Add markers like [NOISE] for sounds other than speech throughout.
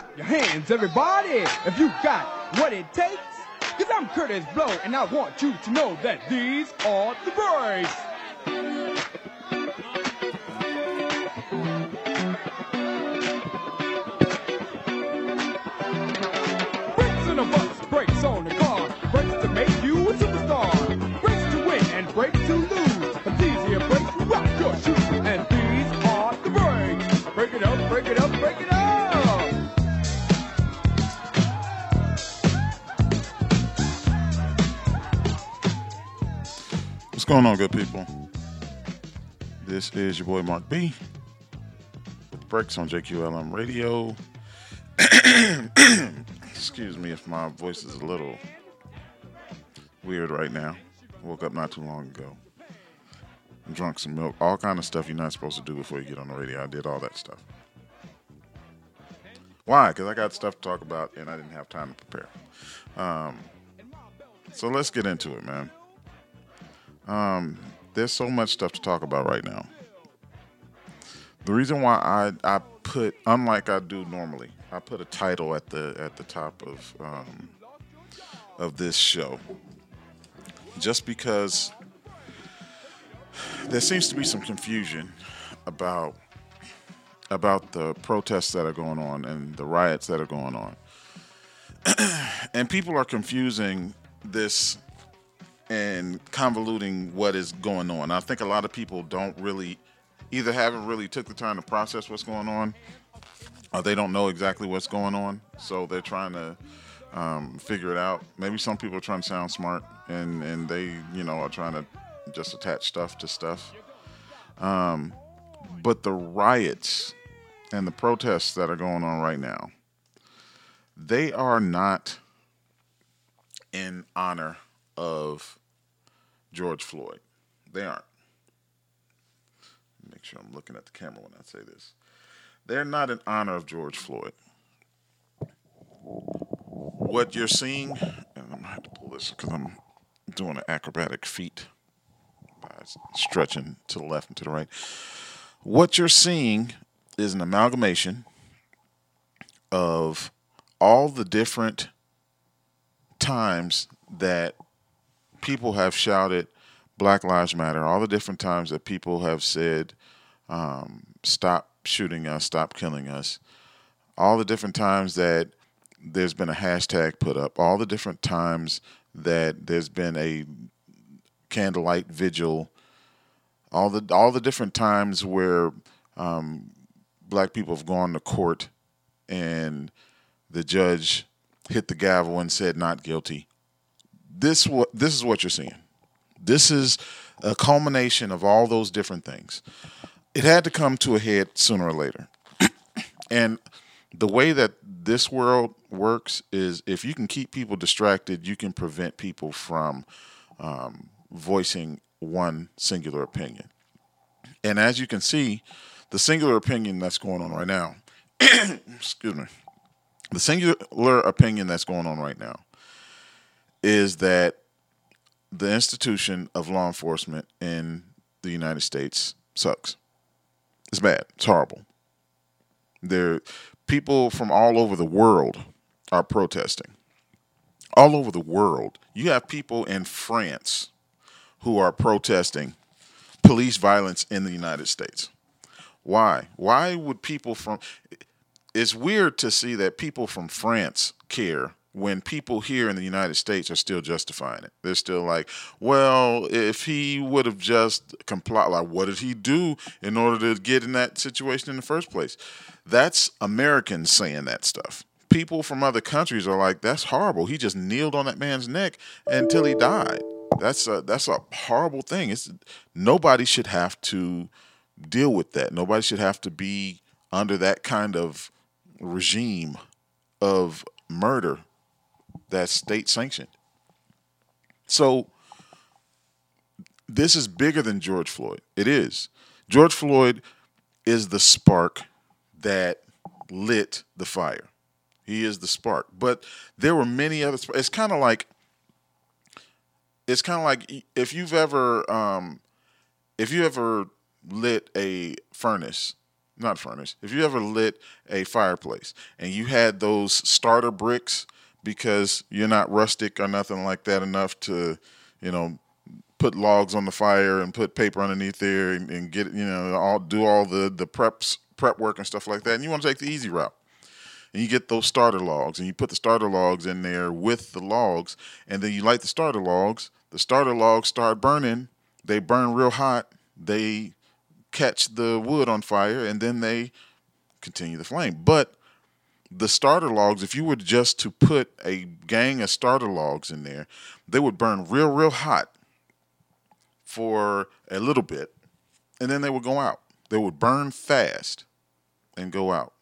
Clap your hands, everybody, if you got what it takes. Cause I'm Kurtis Blow, and I want you to know that these are the breaks. Breaks in a bus, breaks on the car, breaks to make you a superstar. Breaks to win and breaks to going on, good people? This is your boy Mark B with Breaks on JQLM Radio. [CLEARS THROAT] Excuse me if my voice is a little weird right now. Woke up not too long ago. Drunk some milk, all kind of stuff you're not supposed to do before you get on the radio. I did all that stuff. Why? Because I got stuff to talk about and I didn't have time to prepare. Um, so let's get into it, man. Um, there's so much stuff to talk about right now. The reason why I, I put, unlike I do normally, I put a title at the at the top of um, of this show, just because there seems to be some confusion about about the protests that are going on and the riots that are going on, [CLEARS THROAT] and people are confusing this and convoluting what is going on. I think a lot of people don't really either haven't really took the time to process what's going on or they don't know exactly what's going on. So they're trying to um, figure it out. Maybe some people are trying to sound smart and, and they, you know, are trying to just attach stuff to stuff. Um, but the riots and the protests that are going on right now, they are not in honor of George Floyd. They aren't. Make sure I'm looking at the camera when I say this. They're not in honor of George Floyd. What you're seeing, and I'm gonna have to pull this because I'm doing an acrobatic feat by stretching to the left and to the right. What you're seeing is an amalgamation of all the different times that people have shouted Black Lives Matter, all the different times that people have said, um, stop shooting us, stop killing us, all the different times that there's been a hashtag put up, all the different times that there's been a candlelight vigil, all the all the different times where um, black people have gone to court and the judge hit the gavel and said not guilty this what this is what you're seeing. This is a culmination of all those different things. It had to come to a head sooner or later. [CLEARS THROAT] and the way that this world works is if you can keep people distracted, you can prevent people from um, voicing one singular opinion. And as you can see, the singular opinion that's going on right now, [CLEARS THROAT] excuse me, the singular opinion that's going on right now is that the institution of law enforcement in the United States sucks. It's bad. It's horrible. There, people from all over the world are protesting. All over the world, you have people in France who are protesting police violence in the United States. Why? Why would people from? It's weird to see that people from France care when people here in the United States are still justifying it. They're still like, well, if he would have just complied, like, what did he do in order to get in that situation in the first place? That's Americans saying that stuff. People from other countries are like, that's horrible. He just kneeled on that man's neck until he died. That's a that's a horrible thing. It's nobody should have to deal with that. Nobody should have to be under that kind of regime of murder that's state sanctioned. So this is bigger than George Floyd. It is. George Floyd is the spark that lit the fire. He is the spark. But there were many other it's kind of like it's kind of like if you've ever um if you ever lit a furnace not furnace, if you ever lit a fireplace and you had those starter bricks because you're not rustic or nothing like that enough to, you know, put logs on the fire and put paper underneath there and, and get you know all do all the the preps prep work and stuff like that. And you want to take the easy route. And you get those starter logs and you put the starter logs in there with the logs. And then you light the starter logs. The starter logs start burning. They burn real hot. They catch the wood on fire and then they continue the flame. But the starter logs if you were just to put a gang of starter logs in there they would burn real real hot for a little bit, and then they would go out. They would burn fast and go out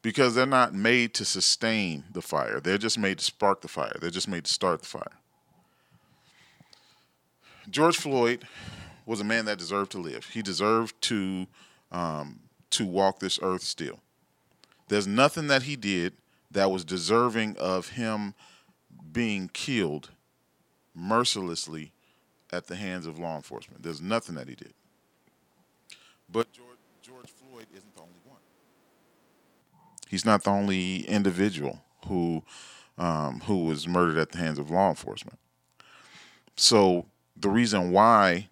because they're not made to sustain the fire. They're just made to spark the fire. They're just made to start the fire. George Floyd was a man that deserved to live. He deserved to um, to walk this earth still. There's nothing that he did that was deserving of him being killed mercilessly at the hands of law enforcement. There's nothing that he did. But George, George Floyd isn't the only one. He's not the only individual who um, who was murdered at the hands of law enforcement. So the reason why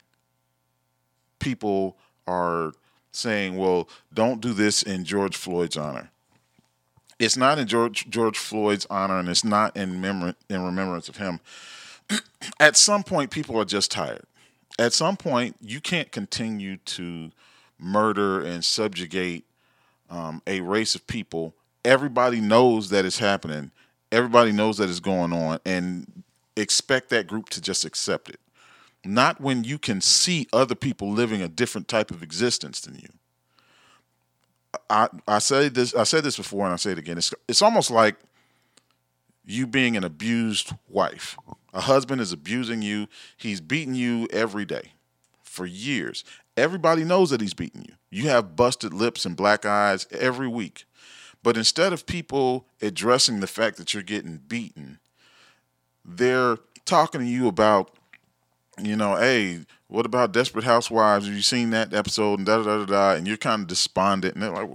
people are saying, "Well, don't do this in George Floyd's honor," it's not in George George Floyd's honor, and it's not in memor- in remembrance of him [CLEARS THROAT] at some point, people are just tired. At some point, you can't continue to murder and subjugate um, a race of people. Everybody knows that it's happening. Everybody knows that it's going on, and expect that group to just accept it. Not when you can see other people living a different type of existence than you. I I said this I said this before and I say it again. It's it's almost like you being an abused wife. A husband is abusing you. He's beating you every day for years. Everybody knows that he's beating you. You have busted lips and black eyes every week. But instead of people addressing the fact that you're getting beaten, they're talking to you about, you know, hey, what about Desperate Housewives? Have you seen that episode? And da da da da. And you're kind of despondent. And they're like,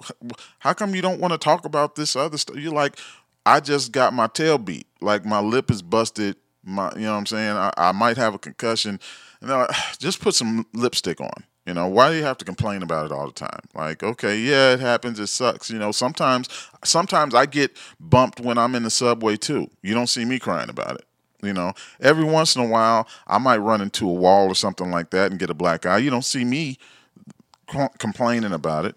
how come you don't want to talk about this other stuff? You're like, I just got my tail beat. Like my lip is busted. My, you know what I'm saying? I, I might have a concussion. And they're like, ah, just put some lipstick on. You know, why do you have to complain about it all the time? Like, okay, yeah, it happens. It sucks. You know, sometimes, sometimes I get bumped when I'm in the subway too. You don't see me crying about it. You know, every once in a while, I might run into a wall or something like that and get a black eye. You don't see me complaining about it.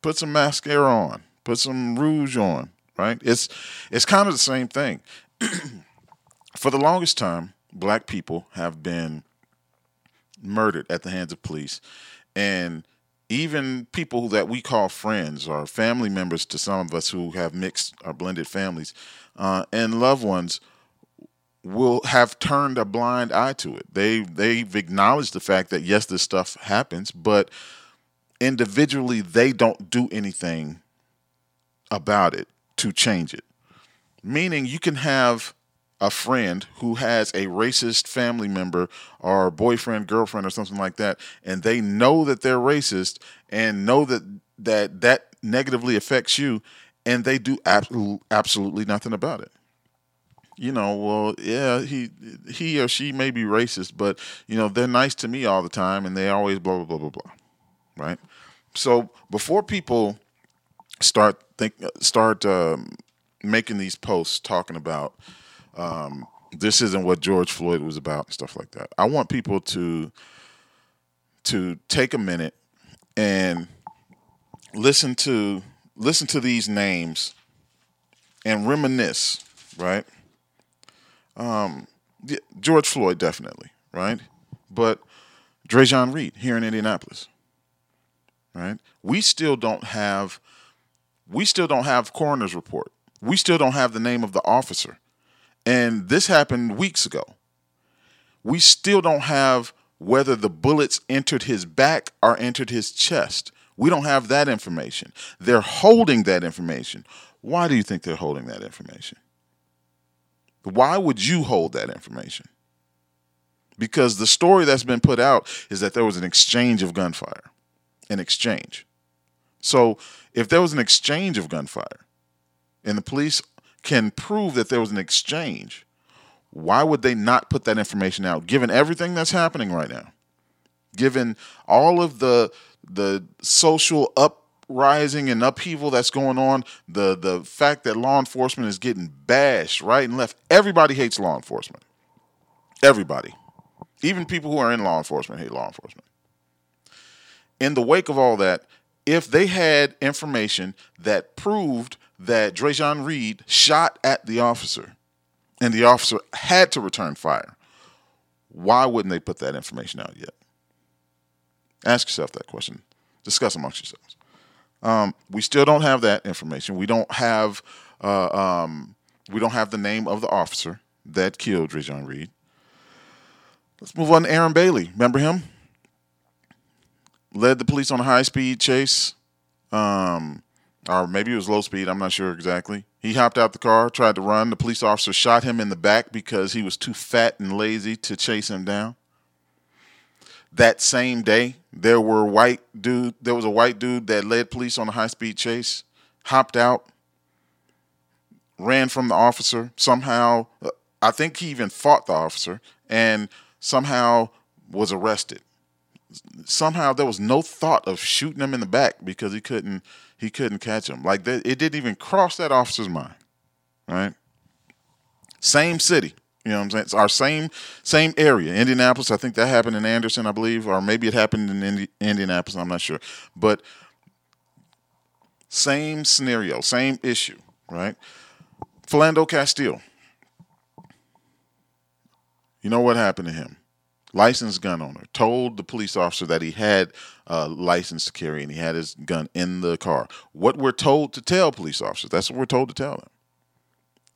Put some mascara on. Put some rouge on right? It's it's kind of the same thing. [CLEARS THROAT] For the longest time, black people have been murdered at the hands of police, and even people that we call friends or family members to some of us who have mixed or blended families uh, and loved ones will have turned a blind eye to it. They they've acknowledged the fact that yes, this stuff happens, but individually they don't do anything about it to change it. Meaning you can have a friend who has a racist family member or boyfriend, girlfriend, or something like that, and they know that they're racist and know that that that negatively affects you, and they do ab- absolutely nothing about it. You know, well, yeah, he he or she may be racist, but you know they're nice to me all the time, and they always blah blah blah blah blah, right? So before people start think start um, making these posts talking about um, this isn't what George Floyd was about and stuff like that. I want people to to take a minute and listen to listen to these names and reminisce, right? Um, George Floyd definitely, right? But Dreasjon Reed here in Indianapolis, right? We still don't have we still don't have coroner's report. We still don't have the name of the officer. And this happened weeks ago. We still don't have whether the bullets entered his back or entered his chest. We don't have that information. They're holding that information. Why do you think they're holding that information? Why would you hold that information? Because the story that's been put out is that there was an exchange of gunfire, an exchange. So if there was an exchange of gunfire and the police can prove that there was an exchange, why would they not put that information out given everything that's happening right now? Given all of the the social uprising and upheaval that's going on, the the fact that law enforcement is getting bashed right and left. Everybody hates law enforcement. Everybody. Even people who are in law enforcement hate law enforcement. In the wake of all that, if they had information that proved that Dreasjon Reed shot at the officer and the officer had to return fire, why wouldn't they put that information out yet? Ask yourself that question. Discuss amongst yourselves. Um, we still don't have that information. We don't have uh, um, we don't have the name of the officer that killed Dreasjon Reed. Let's move on to Aaron Bailey. Remember him? Led the police on a high speed chase. Um, or maybe it was low speed. I'm not sure exactly. He hopped out the car, tried to run. The police officer shot him in the back because he was too fat and lazy to chase him down. That same day, there were white dude. There was a white dude that led police on a high speed chase, hopped out, ran from the officer. Somehow, uh, I think he even fought the officer, and somehow was arrested. Somehow there was no thought of shooting him in the back because he couldn't he couldn't catch him. Like that, it didn't even cross that officer's mind. Right? Same city. You know what I'm saying? It's our same same area, Indianapolis. I think that happened in Anderson, I believe, or maybe it happened in Indi- Indianapolis. I'm not sure, but same scenario, same issue, right? Philando Castile. You know what happened to him? Licensed gun owner told the police officer that he had a license to carry and he had his gun in the car. What we're told to tell police officers, that's what we're told to tell them.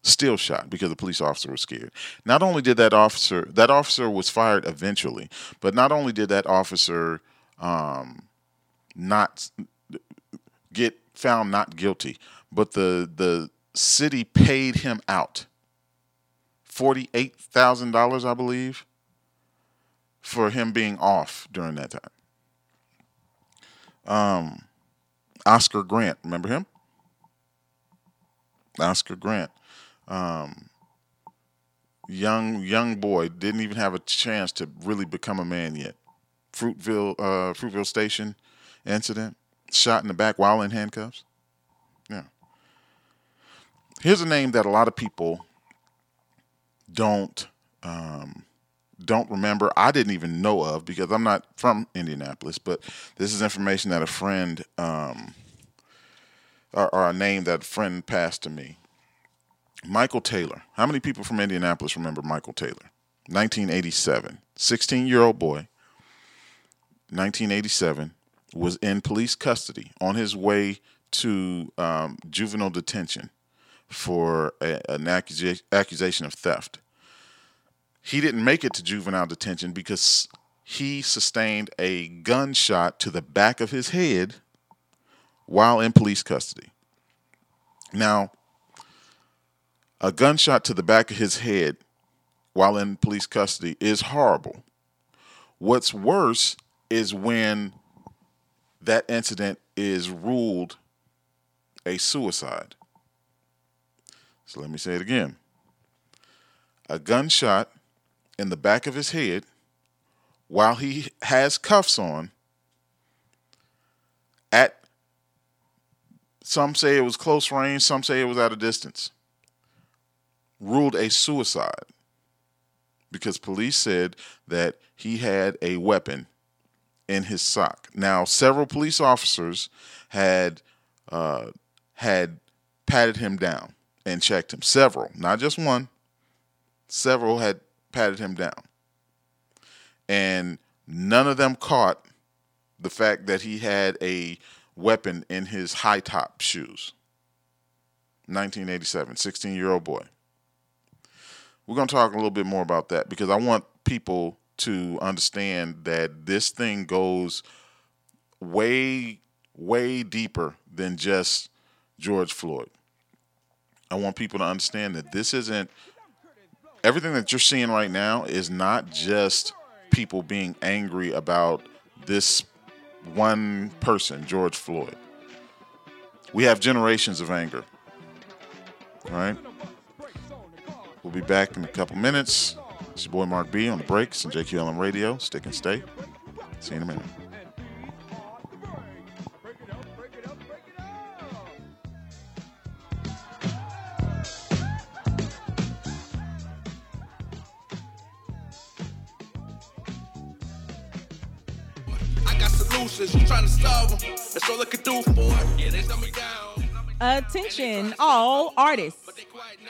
Still shot because the police officer was scared. Not only did that officer, that officer was fired eventually, but not only did that officer um, not get found not guilty, but the the city paid him out forty-eight thousand dollars, I believe, for him being off during that time. Um, Oscar Grant, remember him? Oscar Grant, um, young young boy, didn't even have a chance to really become a man yet. Fruitvale, uh, Fruitvale Station incident, shot in the back while in handcuffs. Yeah. Here's a name that a lot of people don't um, don't remember. I didn't even know of because I'm not from Indianapolis, but this is information that a friend um, or, or a name that a friend passed to me. Michael Taylor. How many people from Indianapolis remember Michael Taylor? 1987, 16 year old boy, 1987, was in police custody on his way to um, juvenile detention for a, an accusa- accusation of theft. He didn't make it to juvenile detention because he sustained a gunshot to the back of his head while in police custody. Now, a gunshot to the back of his head while in police custody is horrible. What's worse is when that incident is ruled a suicide. So let me say it again. A gunshot in the back of his head while he has cuffs on at some say it was close range, some say it was at a distance. Ruled a suicide because police said that he had a weapon in his sock. Now, several police officers had uh, had patted him down and checked him. Several, not just one. Several had patted him down, and none of them caught the fact that he had a weapon in his high top shoes. 1987, 16 year old boy. We're going to talk a little bit more about that because I want people to understand that this thing goes way, way deeper than just George Floyd. I want people to understand that this isn't everything that you're seeing right now is not just people being angry about this one person, George Floyd. we have generations of anger. Right. We'll be back in a couple minutes. It's your boy Mark B on the breaks and JQLM Radio. Stick and stay. See you in a minute. I got solutions. You trying to solve them. That's all I can do for it. Yeah, they dumb me down. Attention, all artists.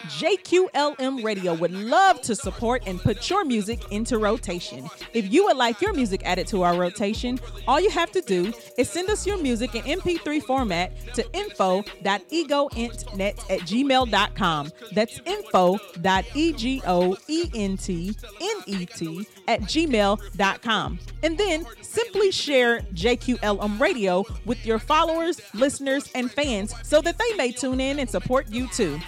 JQLM Radio would love to support and put your music into rotation. If you would like your music added to our rotation, all you have to do is send us your music in MP3 format to info.egoentnet at gmail.com. That's info.egoentnet at gmail.com. And then simply share JQLM Radio with your followers, listeners, and fans so that they may tune in and support you too.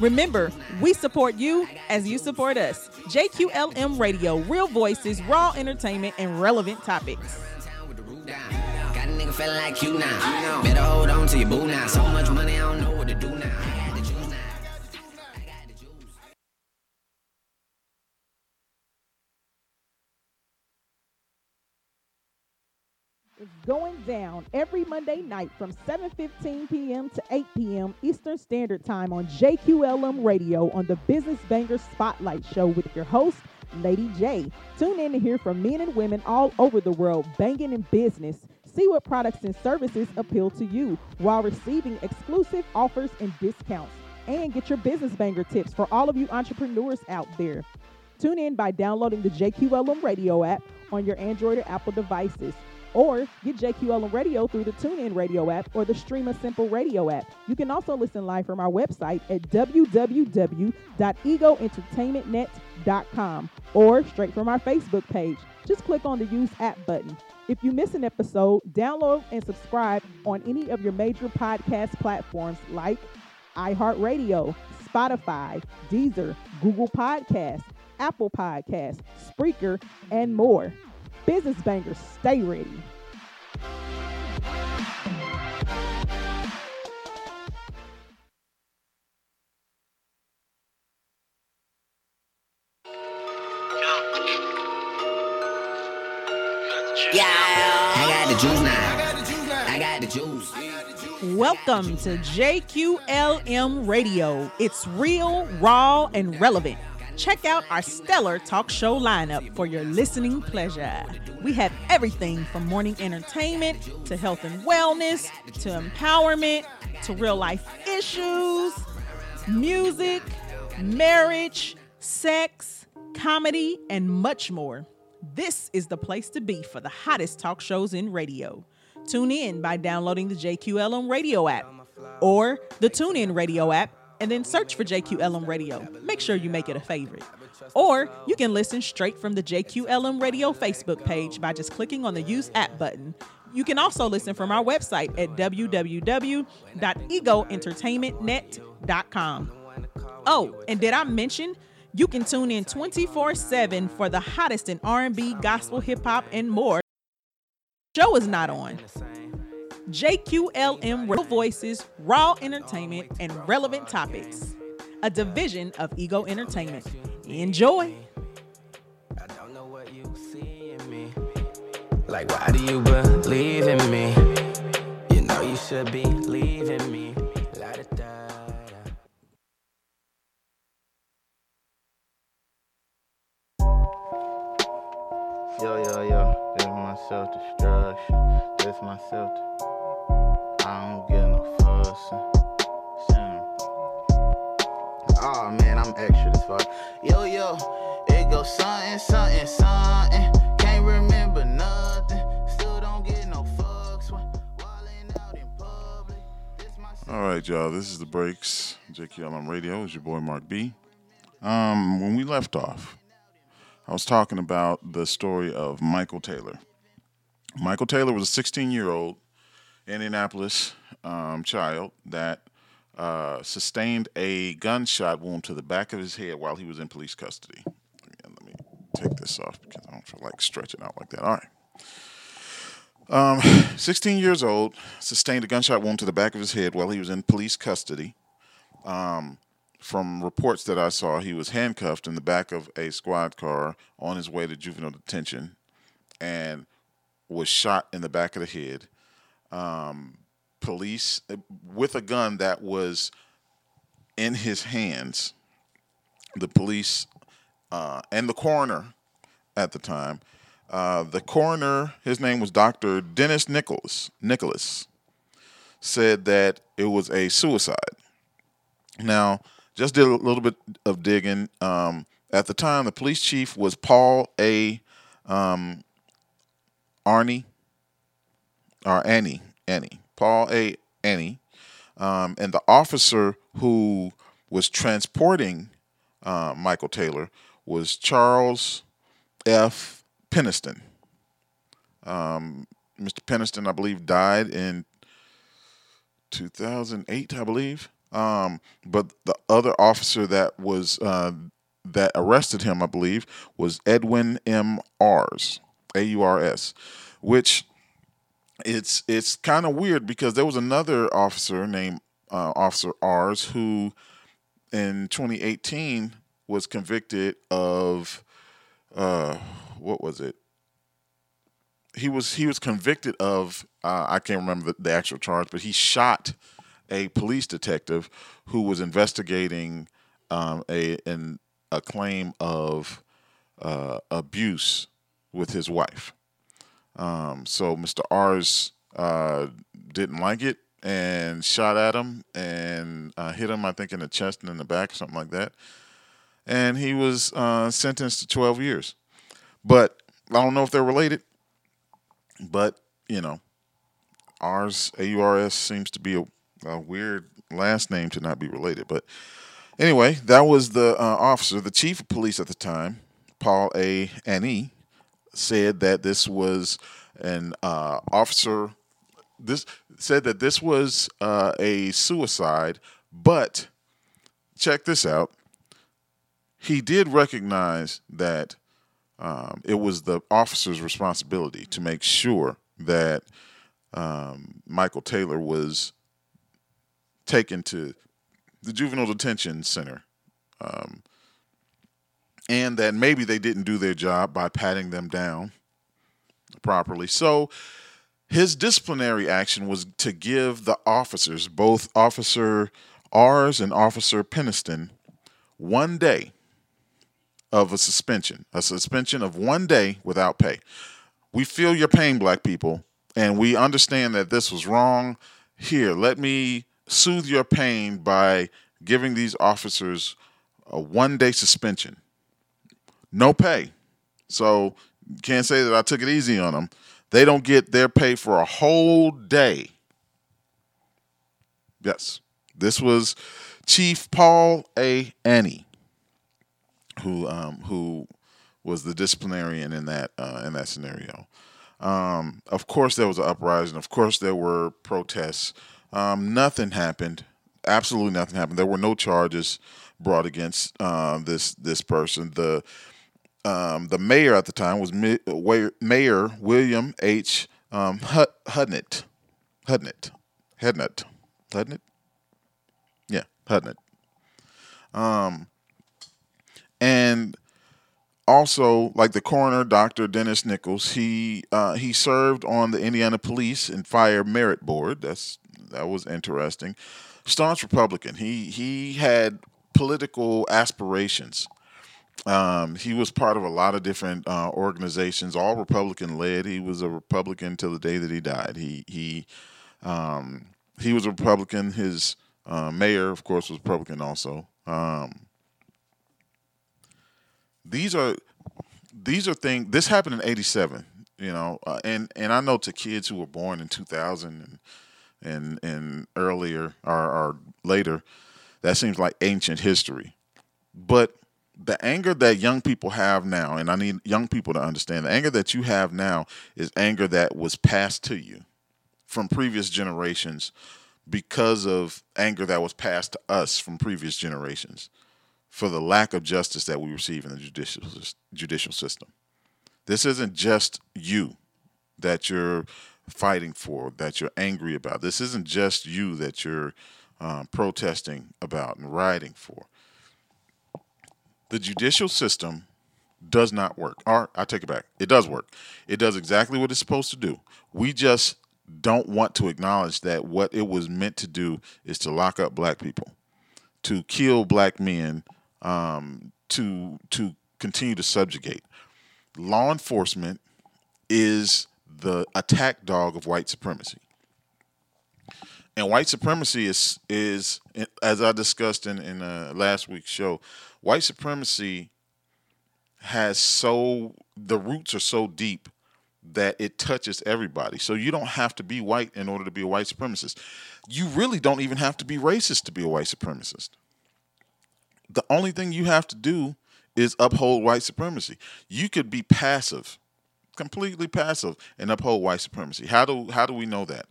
Remember, we support you as you support us. JQLM Radio, real voices, raw entertainment, and relevant topics. Got a nigga feeling like you now. Better hold on to your boo now. So much money, I don't know what to do now. Going down every Monday night from 7:15 p.m. to 8 p.m. Eastern Standard Time on JQLM Radio on the Business Banger Spotlight Show with your host, Lady J. Tune in to hear from men and women all over the world banging in business. See what products and services appeal to you while receiving exclusive offers and discounts. And get your business banger tips for all of you entrepreneurs out there. Tune in by downloading the JQLM radio app on your Android or Apple devices. Or get JQLM radio through the TuneIn radio app or the Stream Streema Simple radio app. You can also listen live from our website at www.egoentertainmentnet.com or straight from our Facebook page. Just click on the Use App button. If you miss an episode, download and subscribe on any of your major podcast platforms like iHeartRadio, Spotify, Deezer, Google Podcasts, Apple Podcasts, Spreaker, and more. Business bangers, stay ready. Yeah, I got the juice now. I got the juice. Welcome to JQLM Radio. It's real, raw, and relevant. Check out our stellar talk show lineup for your listening pleasure. We have everything from morning entertainment to health and wellness to empowerment to real life issues, music, marriage, sex, comedy, and much more. This is the place to be for the hottest talk shows in radio. Tune in by downloading the JQLM radio app or the TuneIn radio app and then search for JQLM radio. Make sure you make it a favorite. Or you can listen straight from the JQLM radio Facebook page by just clicking on the Use App button. You can also listen from our website at www.egoentertainmentnet.com. Oh, and did I mention you can tune in 24/7 for the hottest in R&B, gospel, hip hop, and more. Show is not on. JQLM Real Voices, Raw Entertainment, and Relevant Topics, a division of Ego Entertainment. Enjoy. I don't know what you see in me. Like, why do you believe in me? You know you should be leaving me. Yo, yo, yo, this is my self destruction. This is my self. I don't get no. Shame. Oh man, I'm extra as fuck. Yo, yo, it goes something, something, something. Can't remember nothing. Still don't get no fucks when out in public. All right, y'all. This is the breaks. JQLM Radio is your boy Mark B. Um, when we left off, I was talking about the story of Michael Taylor. Michael Taylor was a 16 year old Indianapolis um, child that uh, sustained a gunshot wound to the back of his head while he was in police custody. And let me take this off because I don't feel like stretching out like that. All right. Um, [SIGHS] 16 years old, sustained a gunshot wound to the back of his head while he was in police custody. Um, from reports that I saw, he was handcuffed in the back of a squad car on his way to juvenile detention and was shot in the back of the head. Um, police, with a gun that was in his hands, the police uh, and the coroner at the time. Uh, the coroner, his name was Dr. Dennis Nichols, Nicholas, said that it was a suicide. Now, just did a little bit of digging. Um, at the time, the police chief was Paul A. Um, Arnie, or Annee, Annee, Paul A. Annee, um, and the officer who was transporting uh, Michael Taylor was Charles F. Peniston. Um, Mr. Peniston, I believe, died in 2008, I believe. Um, but the other officer that was uh, that arrested him, I believe, was Edwin M. Aurs, A U R S, which it's it's kind of weird because there was another officer named uh, Officer Aurs who, in 2018, was convicted of uh, what was it? He was he was convicted of uh, I can't remember the, the actual charge, but he shot a police detective who was investigating um, a an, a claim of uh, abuse with his wife. Um, so Mr. Aurs uh, didn't like it and shot at him and uh, hit him, I think, in the chest and in the back, something like that. And he was uh, sentenced to 12 years. But I don't know if they're related. But, you know, Aurs, A U R S, seems to be a, a weird last name to not be related. But anyway, that was the uh, officer, the chief of police at the time, Paul A. Annee, said that this was an uh, officer. This said that this was uh, a suicide, but check this out. He did recognize that um, it was the officer's responsibility to make sure that um, Michael Taylor was taken to the juvenile detention center. Um, and that maybe they didn't do their job by patting them down properly. So his disciplinary action was to give the officers, both Officer Aurs and Officer Peniston, one day of a suspension, a suspension of one day without pay. We feel your pain, black people, and we understand that this was wrong. Here, let me soothe your pain by giving these officers a one day suspension no pay. So can't say that I took it easy on them. They don't get their pay for a whole day. Yes, this was Chief Paul A. Annee, who um, who was the disciplinarian in that uh, in that scenario. Um, of course, there was an uprising. Of course, there were protests. Um, nothing happened. Absolutely nothing happened. There were no charges brought against uh, this this person. The um, the mayor at the time was Mi- Mayor William H. Um, Hud- Hudnett. Hudnett. Hudnett. Hudnett? Yeah, Hudnett. Um, and also, like the coroner, Dr. Dennis Nichols, he uh, he served on the Indiana Police and Fire Merit Board. That's that was interesting. Staunch Republican. He he had political aspirations. Um, he was part of a lot of different uh, organizations, all Republican led. He was a Republican till the day that he died. He he um, he was a Republican. His uh, mayor, of course, was Republican also. Um, these are these are things. This happened in '87, you know, uh, and and I know to kids who were born in 2000 and and and earlier or, or later, that seems like ancient history. But the anger that young people have now, and I need young people to understand the anger that you have now is anger that was passed to you from previous generations because of anger that was passed to us from previous generations for the lack of justice that we receive in the judicial judicial system. This isn't just you that you're fighting for, that you're angry about. This isn't just you that you're um, protesting about and rioting for. The judicial system does not work. Or I take it back. It does work. It does exactly what it's supposed to do. We just don't want to acknowledge that what it was meant to do is to lock up black people, to kill black men, um, to to continue to subjugate. Law enforcement is the attack dog of white supremacy. And white supremacy is is as I discussed in in uh, last week's show, white supremacy has so the roots are so deep that it touches everybody. So you don't have to be white in order to be a white supremacist. You really don't even have to be racist to be a white supremacist. The only thing you have to do is uphold white supremacy. You could be passive, completely passive and uphold white supremacy. How do how do we know that?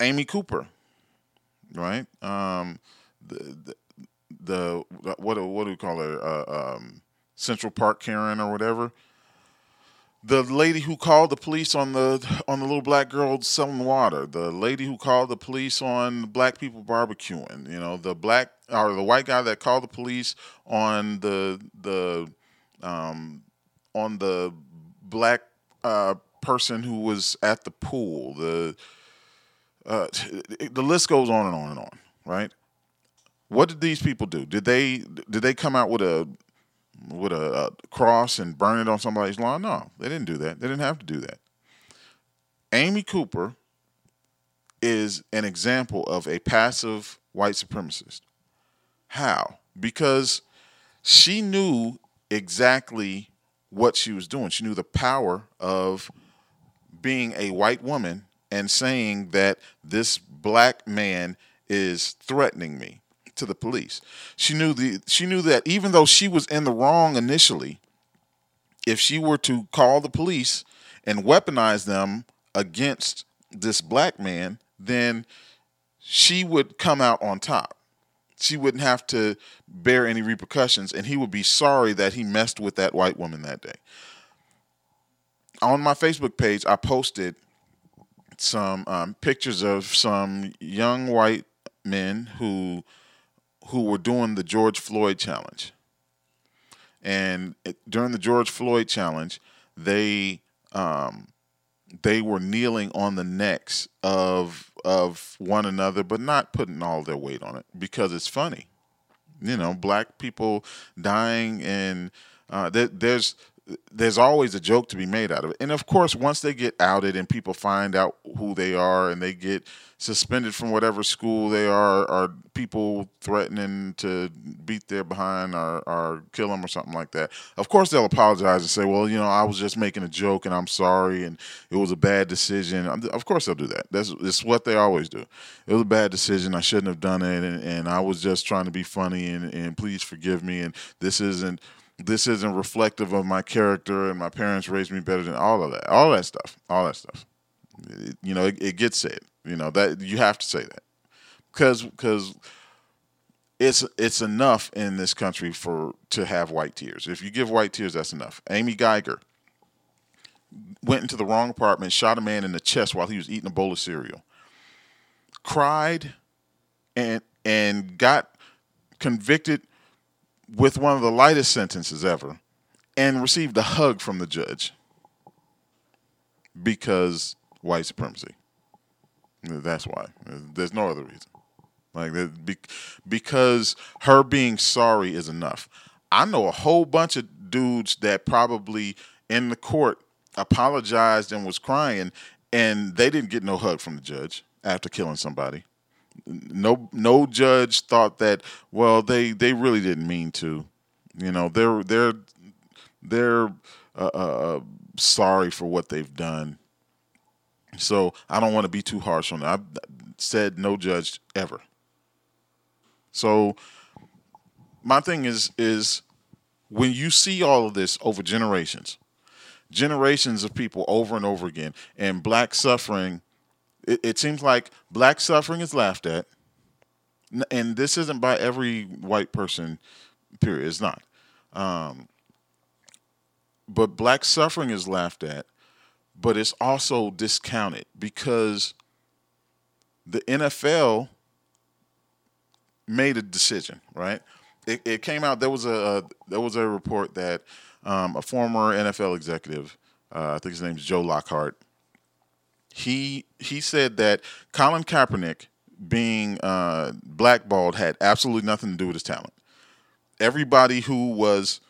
Amy Cooper, right? Um, the, the, the what what do we call her? Uh, um, Central Park Karen or whatever. The lady who called the police on the on the little black girl selling water. The lady who called the police on black people barbecuing. You know, the black or the white guy that called the police on the the um, on the black uh, person who was at the pool. The uh, the list goes on and on and on. Right? What did these people do? Did they did they come out with a with a, a cross and burn it on somebody's lawn? No, they didn't do that. They didn't have to do that. Amy Cooper is an example of a passive white supremacist. How? Because she knew exactly what she was doing. She knew the power of being a white woman and saying that this black man is threatening me to the police. She knew the she knew that even though she was in the wrong initially, if she were to call the police and weaponize them against this black man, then she would come out on top. She wouldn't have to bear any repercussions, and he would be sorry that he messed with that white woman that day. On my Facebook page, I posted some um, pictures of some young white men who who were doing the George Floyd challenge. And during the George Floyd challenge, they um, they were kneeling on the necks of of one another, but not putting all their weight on it because it's funny. You know, black people dying, and uh, there, there's there's always a joke to be made out of it. And of course, once they get outed and people find out who they are and they get suspended from whatever school they are, or people threatening to beat their behind or, or kill them or something like that, of course they'll apologize and say, well, you know, I was just making a joke and I'm sorry and it was a bad decision. Of course they'll do that. That's, that's what they always do. It was a bad decision. I shouldn't have done it. And, and I was just trying to be funny and, and please forgive me. And this isn't this isn't reflective of my character and my parents raised me better than all of that all that stuff all that stuff. It, you know it, it, gets said you know that you have to say that. Because because it's it's enough in this country for to have white tears. If you give white tears that's enough. Amy Guyger went into the wrong apartment shot a man in the chest while he was eating a bowl of cereal cried and and got convicted with one of the lightest sentences ever and received a hug from the judge because white supremacy. That's why. There's no other reason. Like because her being sorry is enough. I know a whole bunch of dudes that probably in the court apologized and was crying and they didn't get no hug from the judge after killing somebody no no judge thought that well they they really didn't mean to. You know they're they're they're uh, uh, sorry for what they've done. So i don't want to be too harsh on it. I said no judge ever. So my thing is is when you see all of this over generations generations of people over and over again and black suffering it, it seems like black suffering is laughed at, and this isn't by every white person. Period. It's not. Um, but black suffering is laughed at, but it's also discounted because the NFL made a decision, right? It, it came out there was a, a there was a report that um, a former NFL executive, uh, I think his name is Joe Lockhart, he he said that Colin Kaepernick being uh, blackballed had absolutely nothing to do with his talent. Everybody who was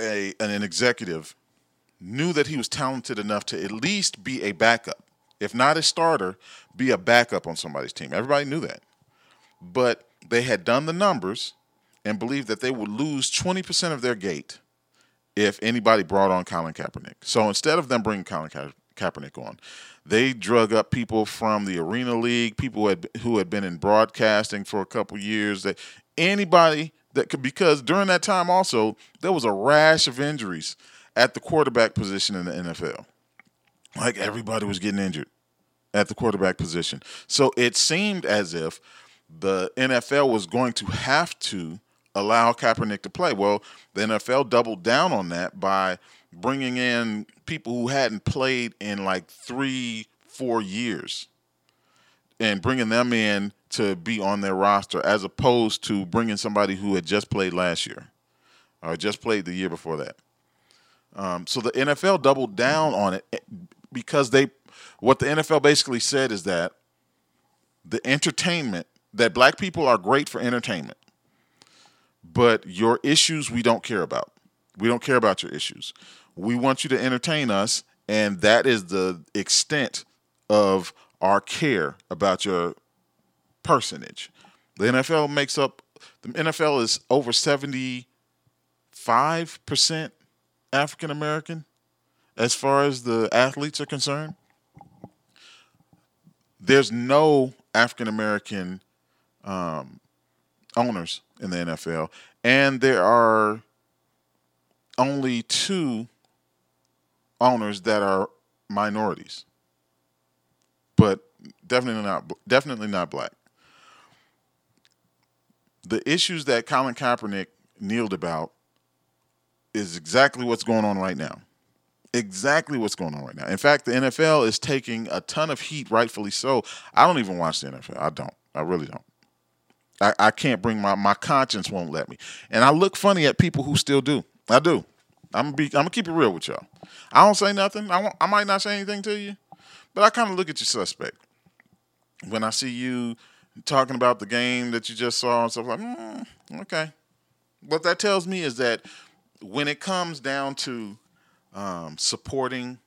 a an executive knew that he was talented enough to at least be a backup, if not a starter, be a backup on somebody's team. Everybody knew that, but they had done the numbers and believed that they would lose twenty percent of their gate if anybody brought on Colin Kaepernick. So instead of them bringing Colin Ka- Kaepernick on, they drug up people from the Arena League, people who had who had been in broadcasting for a couple years. That anybody that could because during that time also there was a rash of injuries at the quarterback position in the NFL. Like everybody was getting injured at the quarterback position. So it seemed as if the NFL was going to have to allow Kaepernick to play. Well, the NFL doubled down on that by bringing in people who hadn't played in like three, four years and bringing them in to be on their roster as opposed to bringing somebody who had just played last year or just played the year before that. Um, so the NFL doubled down on it eh, because they, what the NFL basically said is that the entertainment, that black people are great for entertainment, but your issues we don't care about. We don't care about your issues. We want you to entertain us, and that is the extent of our care about your personage. The NFL makes up the NFL is over 75% African American as far as the athletes are concerned. There's no African American um, owners in the NFL, and there are only two owners that are minorities, but definitely not definitely not black. The issues that Colin Kaepernick kneeled about is exactly what's going on right now. Exactly what's going on right now. In fact, the NFL is taking a ton of heat, rightfully so. I don't even watch the NFL. I don't. I really don't. I, I can't bring my my conscience won't let me, and I look funny at people who still do. I do. I'm gonna be. I'm gonna keep it real with y'all. I don't say nothing. I won't, I might not say anything to you, but I kind of look at you suspect when I see you talking about the game that you just saw and stuff like. Mm, okay, what that tells me is that when it comes down to um, supporting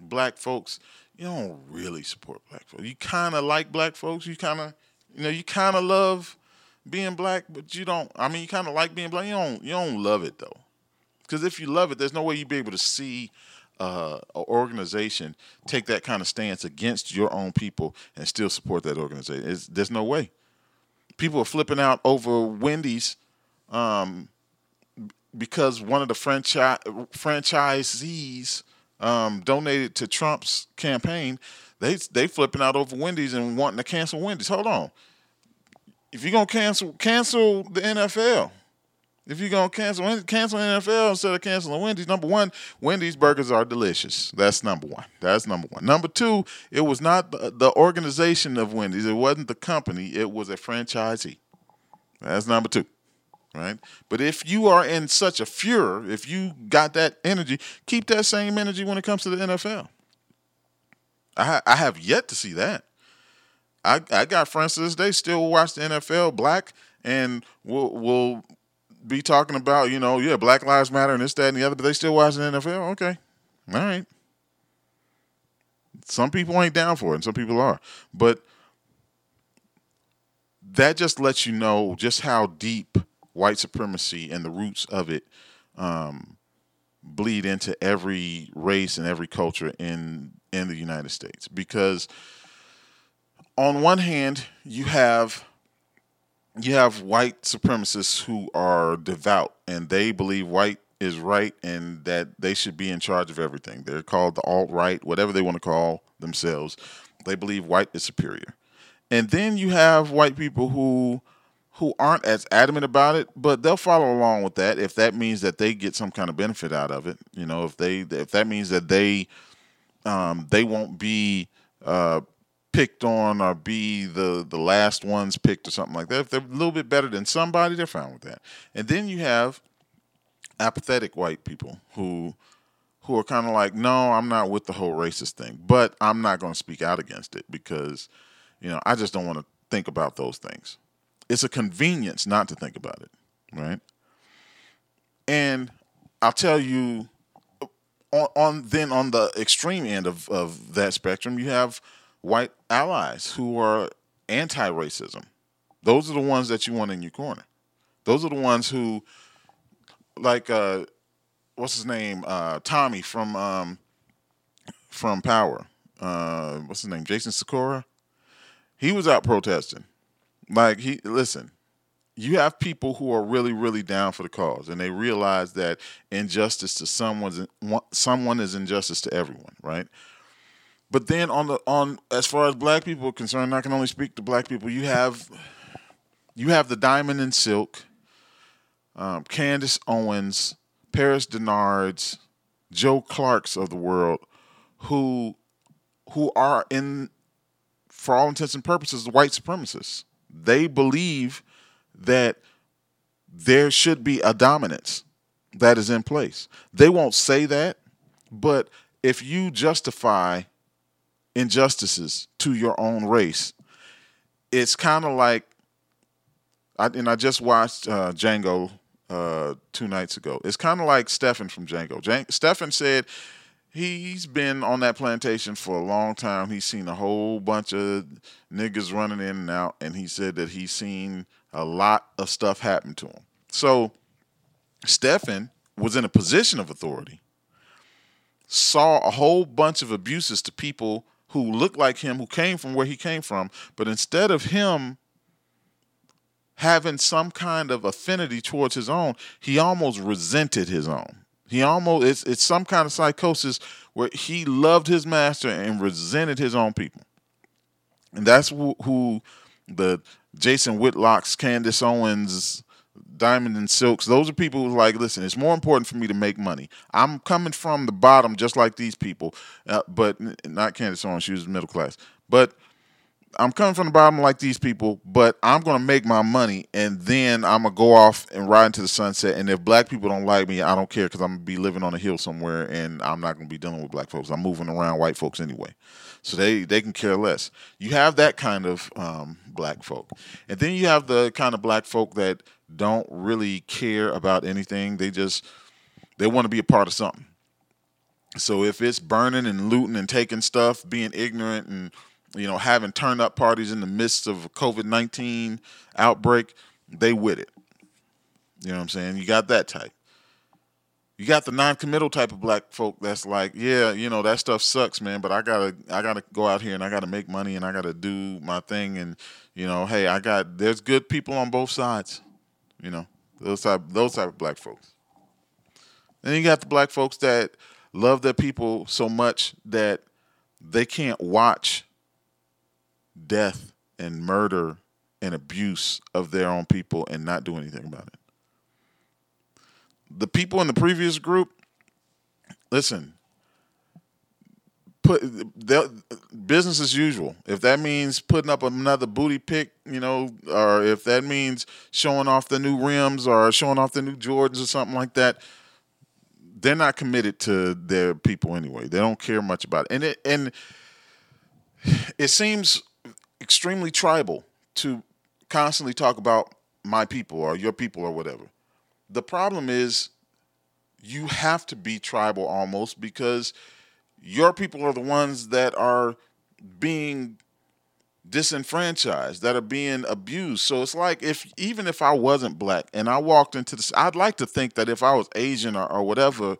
black folks, you don't really support black folks. You kind of like black folks. You kind of, you know, you kind of love being black, but you don't. I mean, you kind of like being black. You don't. You don't love it though, because if you love it, there's no way you'd be able to see uh, an organization take that kind of stance against your own people and still support that organization. It's, there's no way. People are flipping out over Wendy's. Um, because one of the franchise franchisees um, donated to Trump's campaign, they they flipping out over Wendy's and wanting to cancel Wendy's. Hold on, if you're gonna cancel cancel the NFL, if you're gonna cancel cancel NFL instead of canceling Wendy's, number one, Wendy's burgers are delicious. That's number one. That's number one. Number two, it was not the, organization of Wendy's. It wasn't the company. It was a franchisee. That's number two right? But if you are in such a furor, if you got that energy, keep that same energy when it comes to the NFL. I I have yet to see that. I I got friends to this day still watch the NFL black and will will be talking about you know yeah Black Lives Matter and this that and the other, but they still watch the NFL. Okay, all right. Some people ain't down for it, and some people are, but that just lets you know just how deep white supremacy and the roots of it um, bleed into every race and every culture in in the United States. Because on one hand, you have you have white supremacists who are devout and they believe white is right and that they should be in charge of everything. They're called the alt right, whatever they want to call themselves. They believe white is superior. And then you have white people who who aren't as adamant about it, but they'll follow along with that if that means that they get some kind of benefit out of it. You know, if they if that means that they um, they won't be uh, picked on or be the the last ones picked or something like that. If they're a little bit better than somebody, they're fine with that. And then you have apathetic white people who who are kind of like, no, I'm not with the whole racist thing, but I'm not going to speak out against it because, you know, I just don't want to think about those things. It's a convenience not to think about it, right? And I'll tell you, on, on then on the extreme end of, of that spectrum, you have white allies who are anti-racism. Those are the ones that you want in your corner. Those are the ones who, like, uh, what's his name? Uh, Tommy from um, from Power. Uh, what's his name? Jason Sikora. He was out protesting. Like he listen, you have people who are really, really down for the cause, and they realize that injustice to someone's someone is injustice to everyone, right? But then on the on as far as black people are concerned, I can only speak to black people. You have you have the Diamond and Silk, um, Candace Owens, Paris Dennards, Joe Clarks of the world, who who are in for all intents and purposes white supremacists. They believe that there should be a dominance that is in place. They won't say that, but if you justify injustices to your own race, it's kind of like, I, and I just watched uh, Django uh, two nights ago. It's kind of like Stefan from Django. Jan- Stefan said he's been on that plantation for a long time. He's seen a whole bunch of niggas running in and out, and he said that he's seen a lot of stuff happen to him. So Stefan was in a position of authority, saw a whole bunch of abuses to people who looked like him, who came from where he came from, but instead of him having some kind of affinity towards his own, he almost resented his own. He almost it's it's some kind of psychosis where he loved his master and resented his own people. And that's who, who the Jason Whitlock's, Candace Owens, Diamond and Silks, those are people who like, listen, it's more important for me to make money. I'm coming from the bottom just like these people, uh, but not Candace Owens, she was middle class. But I'm coming from the bottom like these people, but I'm gonna make my money, and then I'm gonna go off and ride into the sunset. And if black people don't like me, I don't care because I'm gonna be living on a hill somewhere, and I'm not gonna be dealing with black folks. I'm moving around white folks anyway, so they they can care less. You have that kind of um, black folk, and then you have the kind of black folk that don't really care about anything. They just they want to be a part of something. So if it's burning and looting and taking stuff, being ignorant and you know, having turn up parties in the midst of a COVID 19 outbreak, they with it. You know what I'm saying? You got that type. You got the non-committal type of black folk that's like, yeah, you know, that stuff sucks, man, but I gotta I gotta go out here and I gotta make money and I gotta do my thing and you know, hey, I got there's good people on both sides. You know, those type those type of black folks. Then you got the black folks that love their people so much that they can't watch death and murder and abuse of their own people and not do anything about it. The people in the previous group, listen, put business as usual. If that means putting up another booty pick, you know, or if that means showing off the new rims or showing off the new Jordans or something like that, they're not committed to their people anyway. They don't care much about it. And it and it seems extremely tribal to constantly talk about my people or your people or whatever. The problem is you have to be tribal almost because your people are the ones that are being disenfranchised, that are being abused. So it's like if even if I wasn't black and I walked into this, I'd like to think that if I was Asian or, or whatever,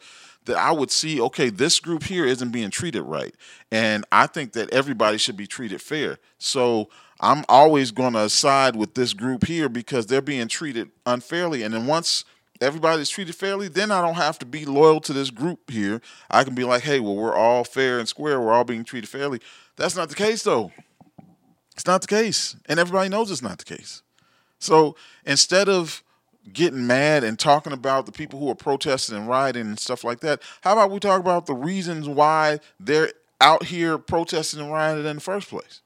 that I would see, okay, this group here isn't being treated right. And I think that everybody should be treated fair. So I'm always going to side with this group here because they're being treated unfairly. And then once everybody's treated fairly, then I don't have to be loyal to this group here. I can be like, hey, well, we're all fair and square. We're all being treated fairly. That's not the case, though. It's not the case. And everybody knows it's not the case. So instead of getting mad and talking about the people who are protesting and rioting and stuff like that. How about we talk about the reasons why they're out here protesting and rioting in the first place.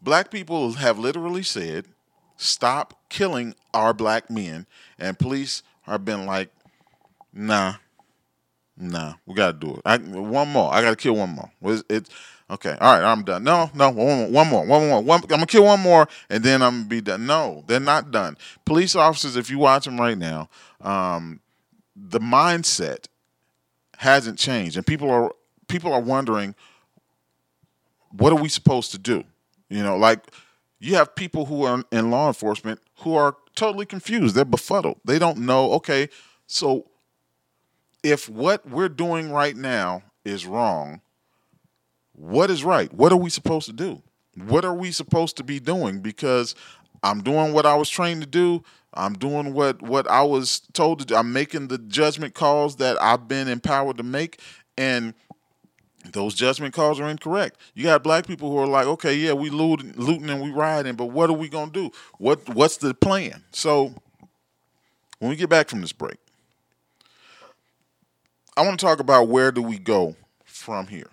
Black people have literally said, stop killing our black men. And police have been like, nah, nah, we got to do it. I, one more. I got to kill one more. It's, it? Okay, all right, I'm done. No, no, one more, one more, one more. One, I'm gonna kill one more, and then I'm gonna be done. No, they're not done. Police officers, if you watch them right now, um, the mindset hasn't changed, and people are people are wondering, what are we supposed to do? You know, like you have people who are in law enforcement who are totally confused. They're befuddled. They don't know. Okay, so if what we're doing right now is wrong, what is right? What are we supposed to do? What are we supposed to be doing? Because I'm doing what I was trained to do. I'm doing what what I was told to do. I'm making the judgment calls that I've been empowered to make, and those judgment calls are incorrect. You got black people who are like, okay, yeah, we looting, looting and we rioting, but what are we gonna do? What what's the plan? So when we get back from this break, I want to talk about where do we go from here.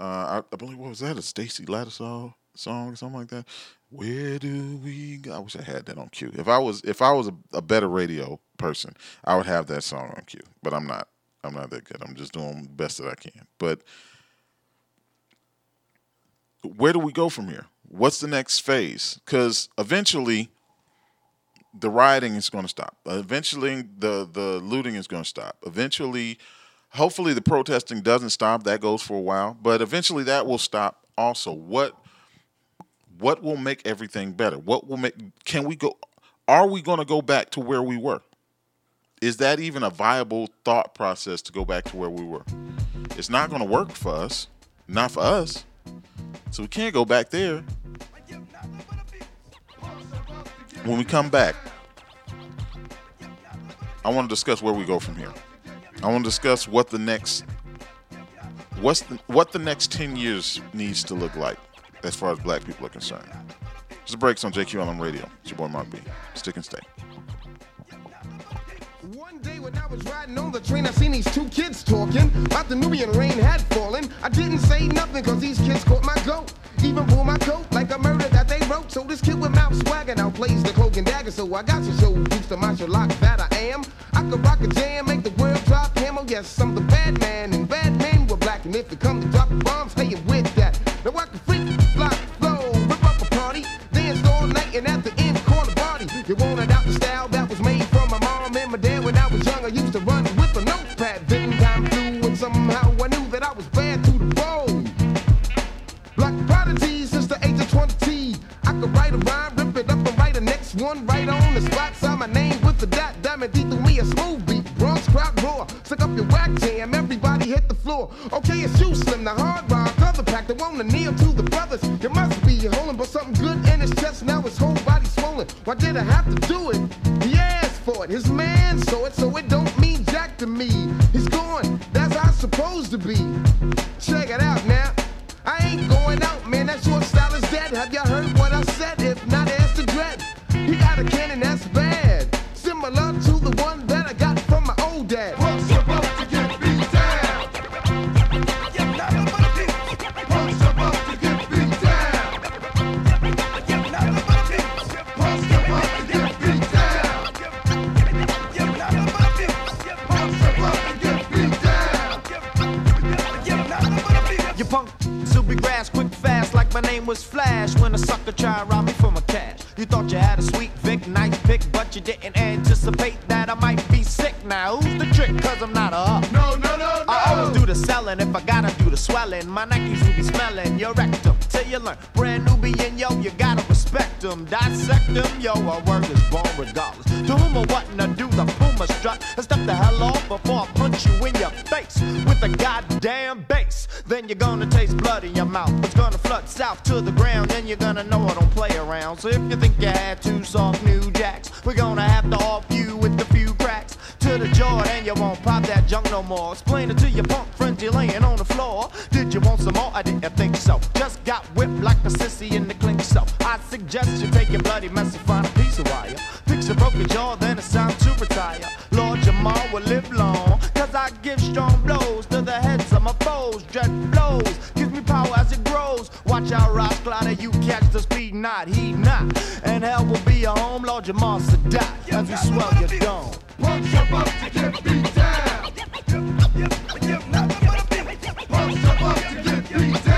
Uh, I, I believe what was that a Stacy Lattisaw song or something like that. Where do we go? I wish I had that on cue. If I was if I was a, a better radio person, I would have that song on cue. But I'm not. I'm not that good. I'm just doing the best that I can. But where do we go from here? What's the next phase? Because eventually, the rioting is going to stop. Eventually, the the looting is going to stop. Eventually, hopefully, the protesting doesn't stop. That goes for a while, but eventually, that will stop. Also, what what will make everything better? What will make? Can we go? Are we going to go back to where we were? Is that even a viable thought process to go back to where we were? It's not going to work for us, not for us. So we can't go back there. When we come back, I want to discuss where we go from here. I want to discuss what the next what's the, what the next 10 years needs to look like as far as black people are concerned. Just breaks on JQLM Radio. It's your boy Mark B. Stick and stay. One day when I was riding on the train, I seen these two kids talking about the Nubian rain had fallen. I didn't say nothing cause these kids caught my goat. Even pulled my coat like a murder that they wrote. So this kid with mouth swagger now plays the cloak and dagger. So I got to show that I am. I could rock a jam, make the world drop hammer. Yes, I'm the bad man, and bad men were black. And if it come to dropping bombs, hey, Okay, it's you, Slim, the hard rock, other pack, the one to kneel to the brothers. You must be holding, but something good in his chest, now his whole body swollen. Why did I have to do it? He asked for it, his man saw it, so it don't mean jack to me. He's gone, that's how it's supposed to be. You punk super grass, quick fast, like my name was Flash. When a sucker try rob me for my cash, you thought you had a sweet Vic, nice pick, but you didn't anticipate that I might be sick. Now who's the trick? Cause I'm not a up. No, no, no, no. I always do the selling if I gotta do the swelling. My Nikes will be smelling your rectum till you learn. Brand Nubian, yo, you gotta respect them, dissect them, yo. A word is born regardless. To whom or what and do the puma strut and step the hell off before I punch you in your face with a goddamn bass. Then you're gonna taste blood in your mouth. It's gonna flood south to the ground, and you're gonna know I don't play around. So if you think you had two soft new jacks, we're gonna have to off you with a few cracks to the jaw, and you won't pop that junk no more. Explain it to your punk friends you're laying on the floor. Did you want some more? I didn't think so. Just got whipped like a sissy in the clink, so I suggest you take your bloody mess and find a piece of wire. A broken jaw, then it's time to retire. Lord Jamar will live long, cause I give strong blows to the heads of my foes. Dread flows, gives me power as it grows. Watch out, Ross Glider, you catch the speed, not he not. And hell will be your home, Lord Jamar Sadat, as we swell your dome. Punks about to get beat down. Punks about to get beat down.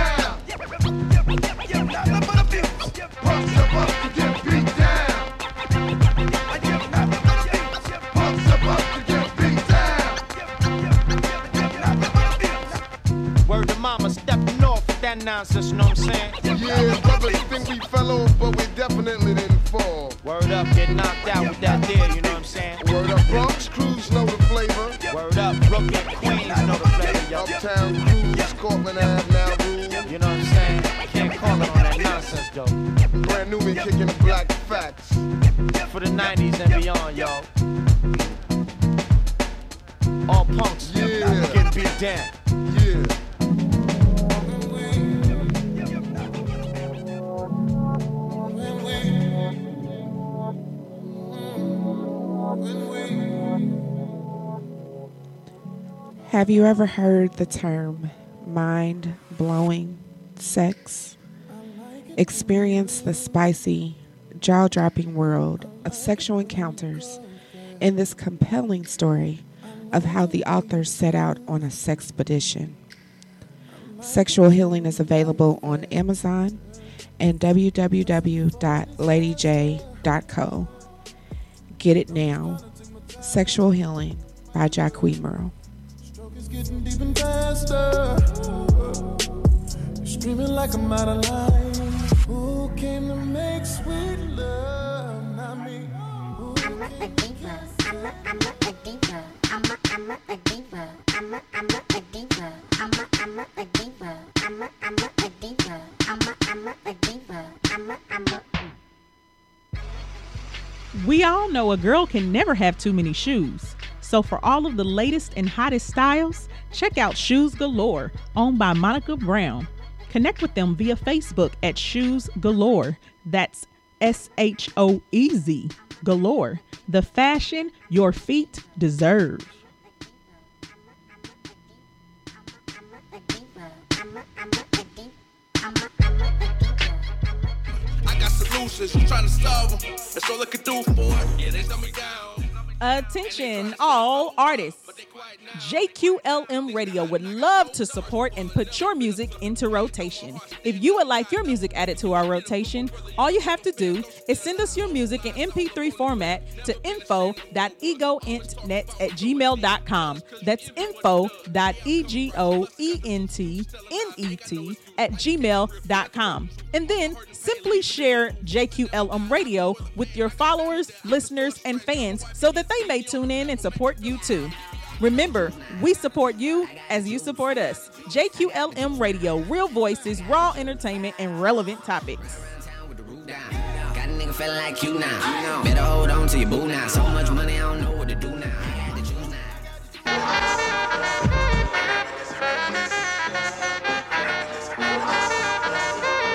That nonsense, know what I'm saying? Yeah, brothers think we fell off, but we definitely didn't fall. Word up, get knocked out with that deal, you know what I'm saying? Word up, Bronx crews know the flavor. Word up, Brooklyn, Queens know the flavor, yo. Uptown crews, Scotland Ave now rule. You know what I'm saying? Can't call it on that nonsense, though. Brand Nubian kicking black facts. For the 90s and beyond, yo. All All punks, Yeah. getting beat down. Yeah. Have you ever heard the term mind blowing sex? Experience the spicy, jaw dropping world of sexual encounters in this compelling story of how the author set out on a sex expedition. Sexual Healing is available on Amazon and www.ladyj.co. Get it now. Sexual Healing by Jacques Merle. Getting deep and faster. Screaming like I'm out of line. Who came to make sweet love? Not me. Who We all know a girl can never have too many shoes. So for all of the latest and hottest styles, check out Shoes Galore, owned by Monica Brown. Connect with them via Facebook at Shoes Galore. That's S H O E Z Galore. The fashion your feet deserve. You trying to solve them. That's all I can do for it. Yeah, they dumb me down. Attention, all artists. JQLM Radio would love to support and put your music into rotation. If you would like your music added to our rotation, all you have to do is send us your music in MP3 format to info.egoentnet at gmail.com. That's info.egoentnet at gmail.com. And then simply share JQLM Radio with your followers, listeners, and fans so that they may tune in and support you too. Remember, we support you as you support us. JQLM Radio, real voices, raw entertainment, and relevant topics. Got a nigga feeling like you now. Better hold on to your boo now. So much money, I don't know what to do now. I had to choose now.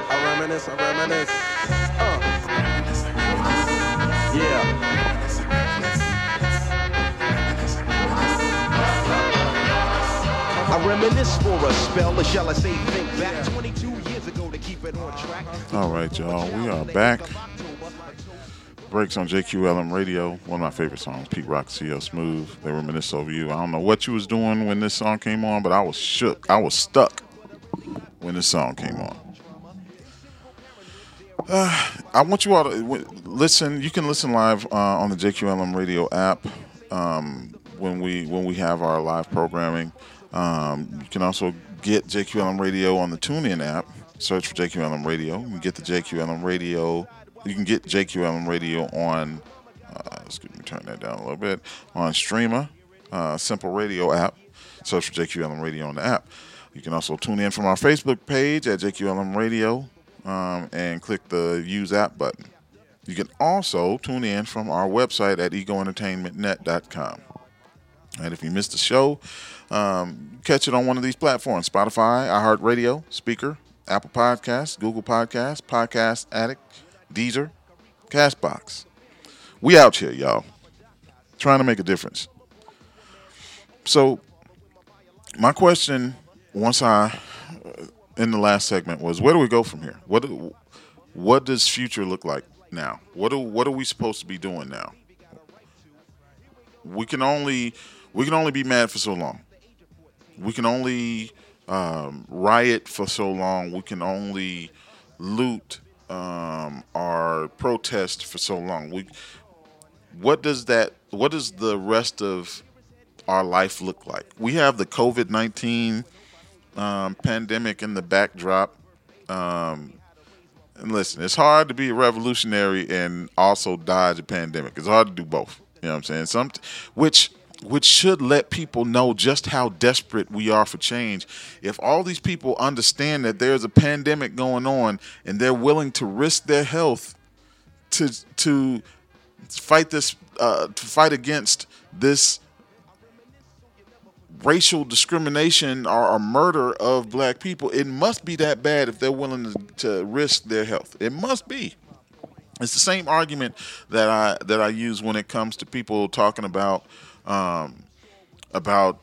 I reminisce, I reminisce. Uh. Yeah. I reminisce for a spell, or shall I say, think back 22 years ago to keep it on track. All right, y'all. We are back. Breaks on JQLM Radio. One of my favorite songs, Pete Rock, CL Smooth. They reminisce over you. I don't know what you was doing when this song came on, but I was shook. I was stuck when this song came on. Uh, I want you all to listen. You can listen live uh, on the JQLM Radio app um, when we when we have our live programming. Um, you can also get JQLM Radio on the TuneIn app. Search for JQLM Radio. You can get the JQLM Radio. You can get JQLM Radio on. Uh, excuse me, turn that down a little bit on Streema, uh, Simple Radio app. Search for JQLM Radio on the app. You can also tune in from our Facebook page at JQLM Radio um, and click the Use App button. You can also tune in from our website at egoentertainmentnet.com. And if you missed the show, um, catch it on one of these platforms Spotify, iHeartRadio, Spreaker, Apple Podcasts, Google Podcasts, Podcast Addict, Deezer, Castbox. We out here, y'all, trying to make a difference. So my question once I in the last segment was where do we go from here? What what does future look like now? What do, what are we supposed to be doing now? We can only we can only be mad for so long. We can only um, riot for so long. We can only loot um, protest for so long. We what does that what does the rest of our life look like? We have the COVID nineteen um, pandemic in the backdrop. Um, and listen, it's hard to be a revolutionary and also dodge a pandemic. It's hard to do both. You know what I'm saying? Some, which which should let people know just how desperate we are for change. If all these people understand that there's a pandemic going on and they're willing to risk their health to to fight this uh, to fight against this racial discrimination or, or murder of black people, it must be that bad if they're willing to, to risk their health. It must be. It's the same argument that I that I use when it comes to people talking about um, about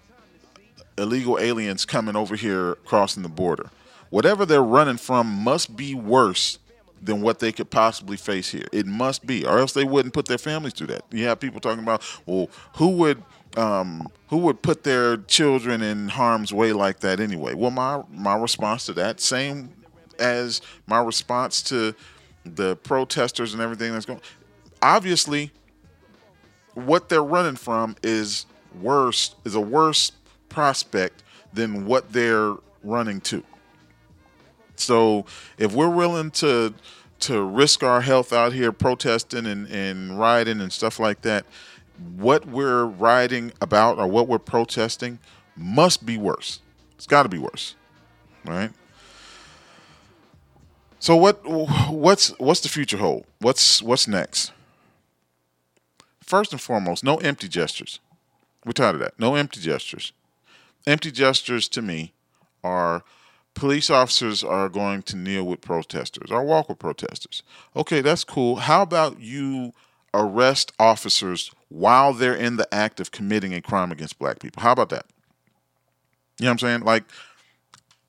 illegal aliens coming over here crossing the border. Whatever they're running from must be worse than what they could possibly face here. It must be, or else they wouldn't put their families through that. You have people talking about, well, who would um, who would put their children in harm's way like that anyway? Well, my my response to that, same as my response to the protesters and everything that's going. Obviously, what they're running from is worse is a worse prospect than what they're running to. So if we're willing to to risk our health out here protesting and, and rioting and stuff like that, what we're rioting about or what we're protesting must be worse. It's got to be worse, right? So what what's what's the future hold? What's what's next? First and foremost, no empty gestures. We're tired of that. No empty gestures. Empty gestures to me are police officers are going to kneel with protesters or walk with protesters. Okay, that's cool. How about you arrest officers while they're in the act of committing a crime against black people? How about that? You know what I'm saying? Like,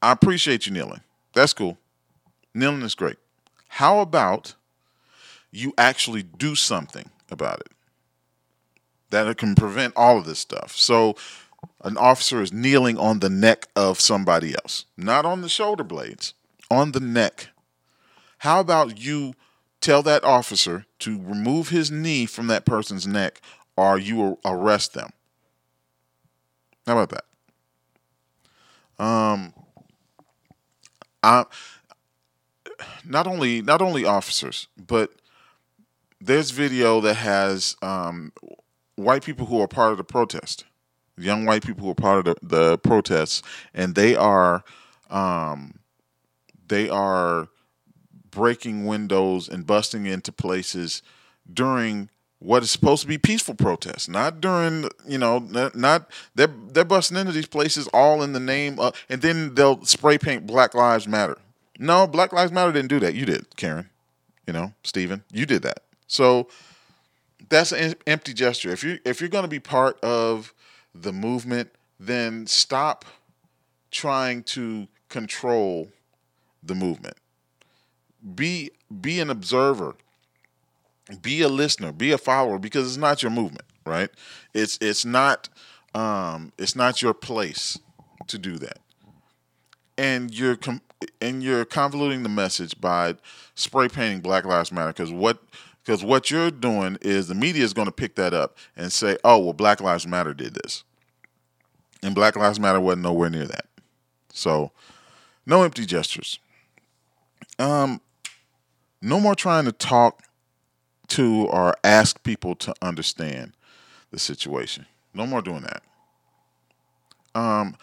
I appreciate you kneeling. That's cool. Kneeling is great. How about you actually do something about it that can prevent all of this stuff? So, an officer is kneeling on the neck of somebody else, not on the shoulder blades, on the neck. How about you tell that officer to remove his knee from that person's neck or you arrest them? How about that? Um, I not only not only officers, but there's video that has um, white people who are part of the protest young white people who are part of the, the protests, and they are um, they are breaking windows and busting into places during what is supposed to be peaceful protests, not during you know not, they're they're busting into these places all in the name of, and then they'll spray paint Black Lives Matter. No, Black Lives Matter didn't do that. You did, Karen. You know, Stephen, you did that. So that's an empty gesture. If you if you're going to be part of the movement, then stop trying to control the movement. Be be an observer. Be a listener. Be a follower because it's not your movement, right? It's it's not um, it's not your place to do that. And you're com- and you're convoluting the message by spray painting Black Lives Matter because what because what you're doing is the media is going to pick that up and say, oh, well, Black Lives Matter did this. And Black Lives Matter wasn't nowhere near that. So, no empty gestures. Um, no more trying to talk to or ask people to understand the situation. No more doing that. Um,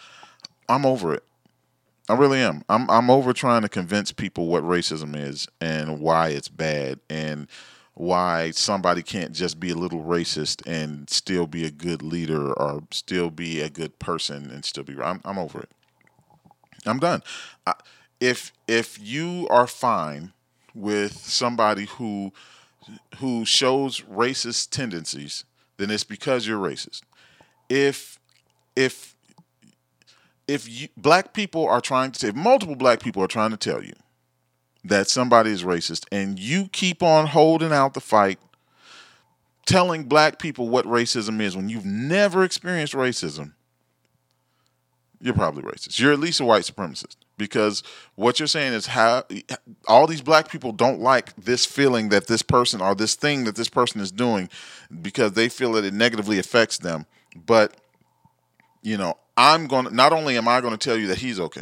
I'm over it. I really am. I'm I'm over trying to convince people what racism is and why it's bad and why somebody can't just be a little racist and still be a good leader or still be a good person and still be I'm, I'm over it. I'm done. I, if if you are fine with somebody who who shows racist tendencies, then it's because you're racist. If if if you, black people are trying to if multiple black people are trying to tell you that somebody is racist and you keep on holding out the fight telling black people what racism is when you've never experienced racism you're probably racist. You're at least a white supremacist because what you're saying is how all these black people don't like this feeling that this person or this thing that this person is doing because they feel that it negatively affects them. But you know i'm going to not only am i going to tell you that he's okay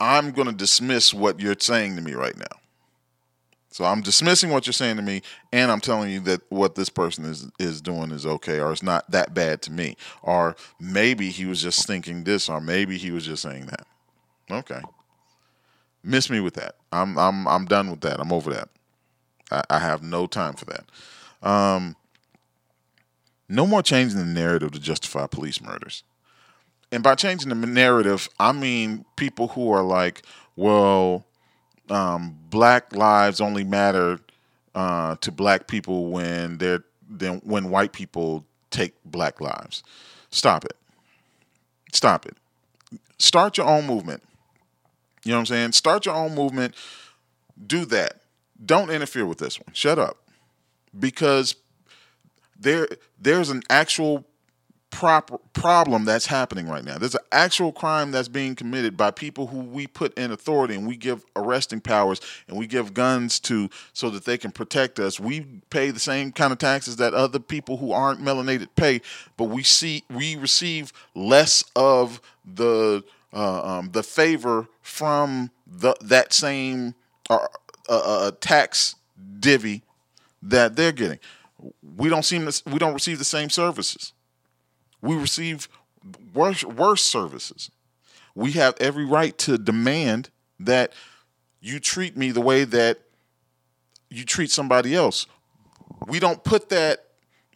i'm going to dismiss what you're saying to me right now. So i'm dismissing what you're saying to me and i'm telling you that what this person is is doing is okay or it's not that bad to me. Or maybe he was just thinking this or maybe he was just saying that. Okay. Miss me with that. I'm i'm i'm done with that. I'm over that. I, I have no time for that. Um no more changing the narrative to justify police murders. And by changing the narrative, I mean people who are like, well, um, black lives only matter uh, to black people when they're then when white people take black lives. Stop it. Stop it. Start your own movement. You know what I'm saying? Start your own movement. Do that. Don't interfere with this one. Shut up. Because there there's an actual proper problem that's happening right now. There's an actual crime that's being committed by people who we put in authority and we give arresting powers and we give guns to so that they can protect us. We pay the same kind of taxes that other people who aren't melanated pay, but we see we receive less of the uh, um, the favor from the that same uh, uh, uh tax divvy that they're getting we don't seem to, we don't receive the same services. We receive worse worse services. We have every right to demand that you treat me the way that you treat somebody else. We don't put that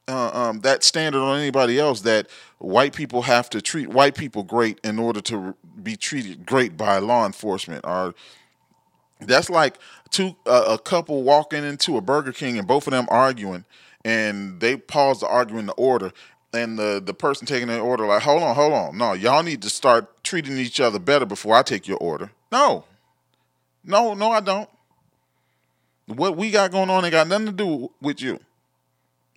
uh, um, that standard on anybody else that white people have to treat white people great in order to be treated great by law enforcement. Or that's like two uh, a couple walking into a Burger King and both of them arguing, and they pause the argument in order and the the person taking the order like hold on hold on. No y'all need to start treating each other better before i take your order. No. No no i don't. What we got going on ain't got nothing to do with you.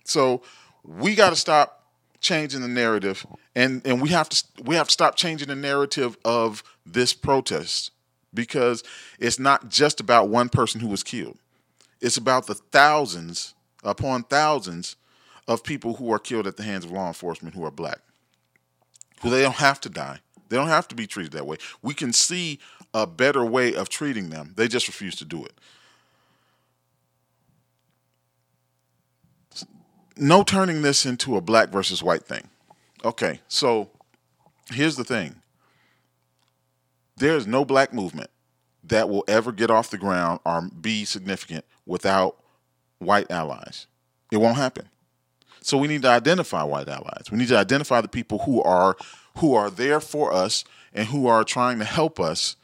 So we got to stop changing the narrative and and we have to we have to stop changing the narrative of this protest because it's not just about one person who was killed. It's about the thousands upon thousands of people who are killed at the hands of law enforcement who are black. Who they don't have to die. They don't have to be treated that way. We can see a better way of treating them. They just refuse to do it. No turning this into a black versus white thing. Okay, so here's the thing there's no black movement that will ever get off the ground or be significant without white allies. It won't happen. So we need to identify white allies. We need to identify the people who are who are there for us and who are trying to help us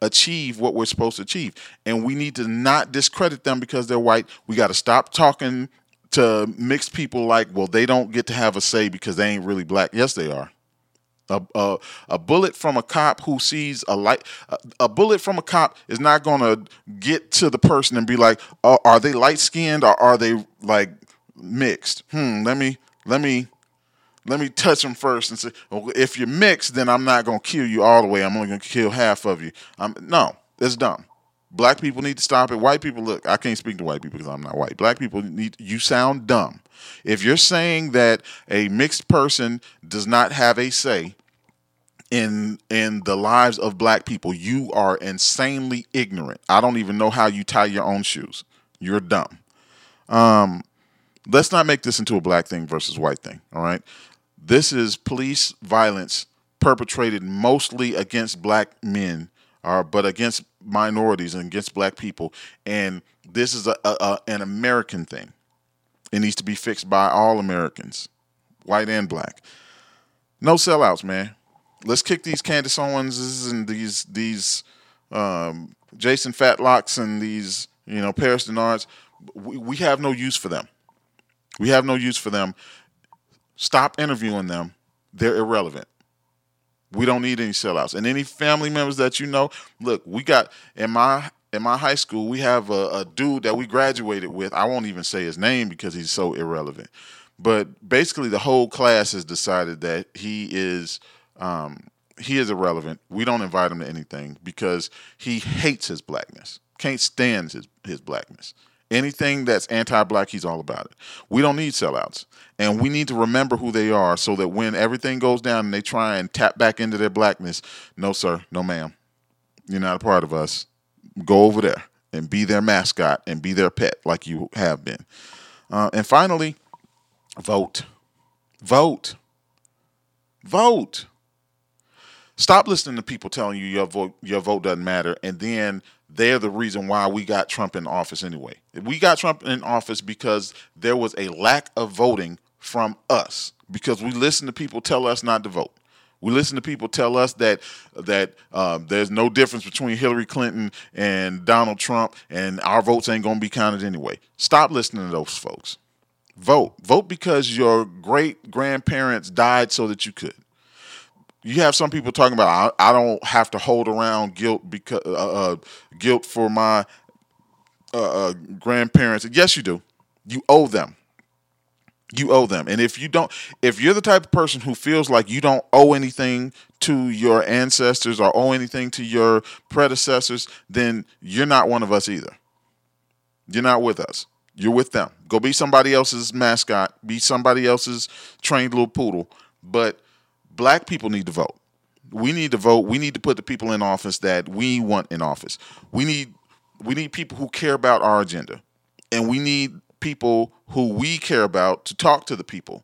achieve what we're supposed to achieve. And we need to not discredit them because they're white. We got to stop talking to mixed people like, well, they don't get to have a say because they ain't really black. Yes, they are. A, a, a, bullet from a cop who sees a light, a, a bullet from a cop is not going to get to the person and be like, oh, are they light skinned or are they like mixed? Hmm, let me, let me, let me touch them first and say, well, if you're mixed, then I'm not to kill you all the way. I'm only to kill half of you. I'm, no, that's dumb. Black people need to stop it. White people, look, I can't speak to white people because I'm not white. Black people need, you sound dumb. If you're saying that a mixed person does not have a say in in the lives of black people, you are insanely ignorant. I don't even know how you tie your own shoes. You're dumb. Um, let's not make this into a black thing versus white thing. All right, this is police violence perpetrated mostly against black men, uh, but against minorities and against black people, and this is a, a, a an American thing. It needs to be fixed by all Americans, white and black. No sellouts, man. Let's kick these Candace Owenses and these these um, Jason Fatlocks and these you know Paris Dennards. We, we have no use for them. We have no use for them. Stop interviewing them. They're irrelevant. We don't need any sellouts. And any family members that you know, look, we got in my in my high school, we have a, a dude that we graduated with. I won't even say his name because he's so irrelevant. But basically, the whole class has decided that he is um, he is irrelevant. We don't invite him to anything because he hates his blackness. Can't stand his his blackness. Anything that's anti-black, he's all about it. We don't need sellouts, and we need to remember who they are so that when everything goes down and they try and tap back into their blackness, no sir, no ma'am, you're not a part of us. Go over there and be their mascot and be their pet like you have been. Uh, and finally, vote, vote, vote. Stop listening to people telling you your vote your vote doesn't matter, and then they're the reason why we got Trump in office anyway. We got Trump in office because there was a lack of voting from us because we listen to people tell us not to vote. We listen to people tell us that that um, there's no difference between Hillary Clinton and Donald Trump, and our votes ain't gonna be counted anyway. Stop listening to those folks. Vote. Vote because your great grandparents died so that you could you have some people talking about I, I don't have to hold around guilt because uh, uh, guilt for my uh, uh, grandparents. Yes, you do. You owe them. You owe them. And if you don't, if you're the type of person who feels like you don't owe anything to your ancestors or owe anything to your predecessors, then you're not one of us either. You're not with us. You're with them. Go be somebody else's mascot. Be somebody else's trained little poodle. But black people need to vote. We need to vote. We need to put the people in office that we want in office. We need we need people who care about our agenda. And we need people who we care about to talk to the people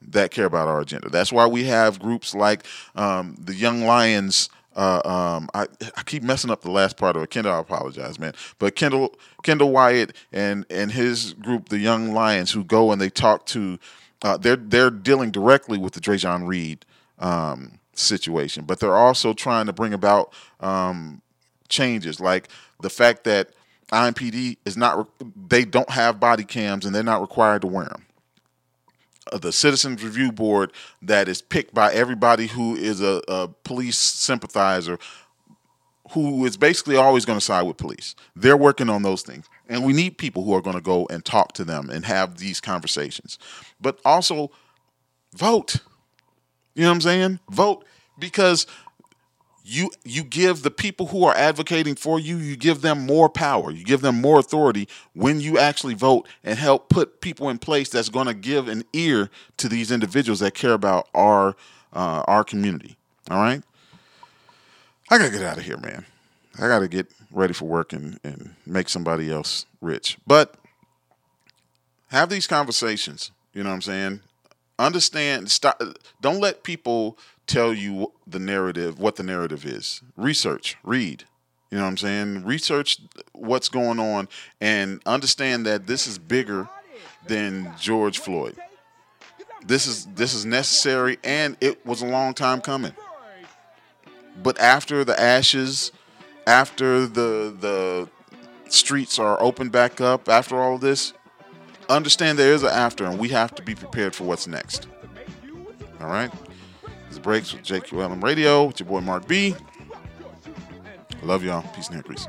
that care about our agenda. That's why we have groups like um, the Young Lions. Uh, um, I, I keep messing up the last part of it. Kendall, I apologize, man. But Kendall, Kendall Wyatt and and his group, the Young Lions, who go and they talk to, uh, they're they're dealing directly with the Dreasjon Reed um, situation, but they're also trying to bring about um, changes, like the fact that IMPD is not they don't have body cams and they're not required to wear them. Uh, the Citizens Review Board that is picked by everybody who is a, a police sympathizer, who is basically always going to side with police. They're working on those things, and we need people who are going to go and talk to them and have these conversations. But also, vote. You know what I'm saying? Vote. Because you you give the people who are advocating for you you give them more power. You give them more authority when you actually vote and help put people in place that's going to give an ear to these individuals that care about our uh, our community. All right? I gotta get out of here man. I gotta get ready for work and, and make somebody else rich. But have these conversations you know what i'm saying understand stop don't let people tell you the narrative what the narrative is. Research read. You know what i'm saying? Research what's going on and understand that this is bigger than george floyd. This is this is necessary and it was a long time coming. But after the ashes after the the streets are opened back up after all this understand there is an after, and we have to be prepared for what's next. All right? This breaks with JQLM Radio. It's your boy Mark B. I love y'all. Peace and hair, grease.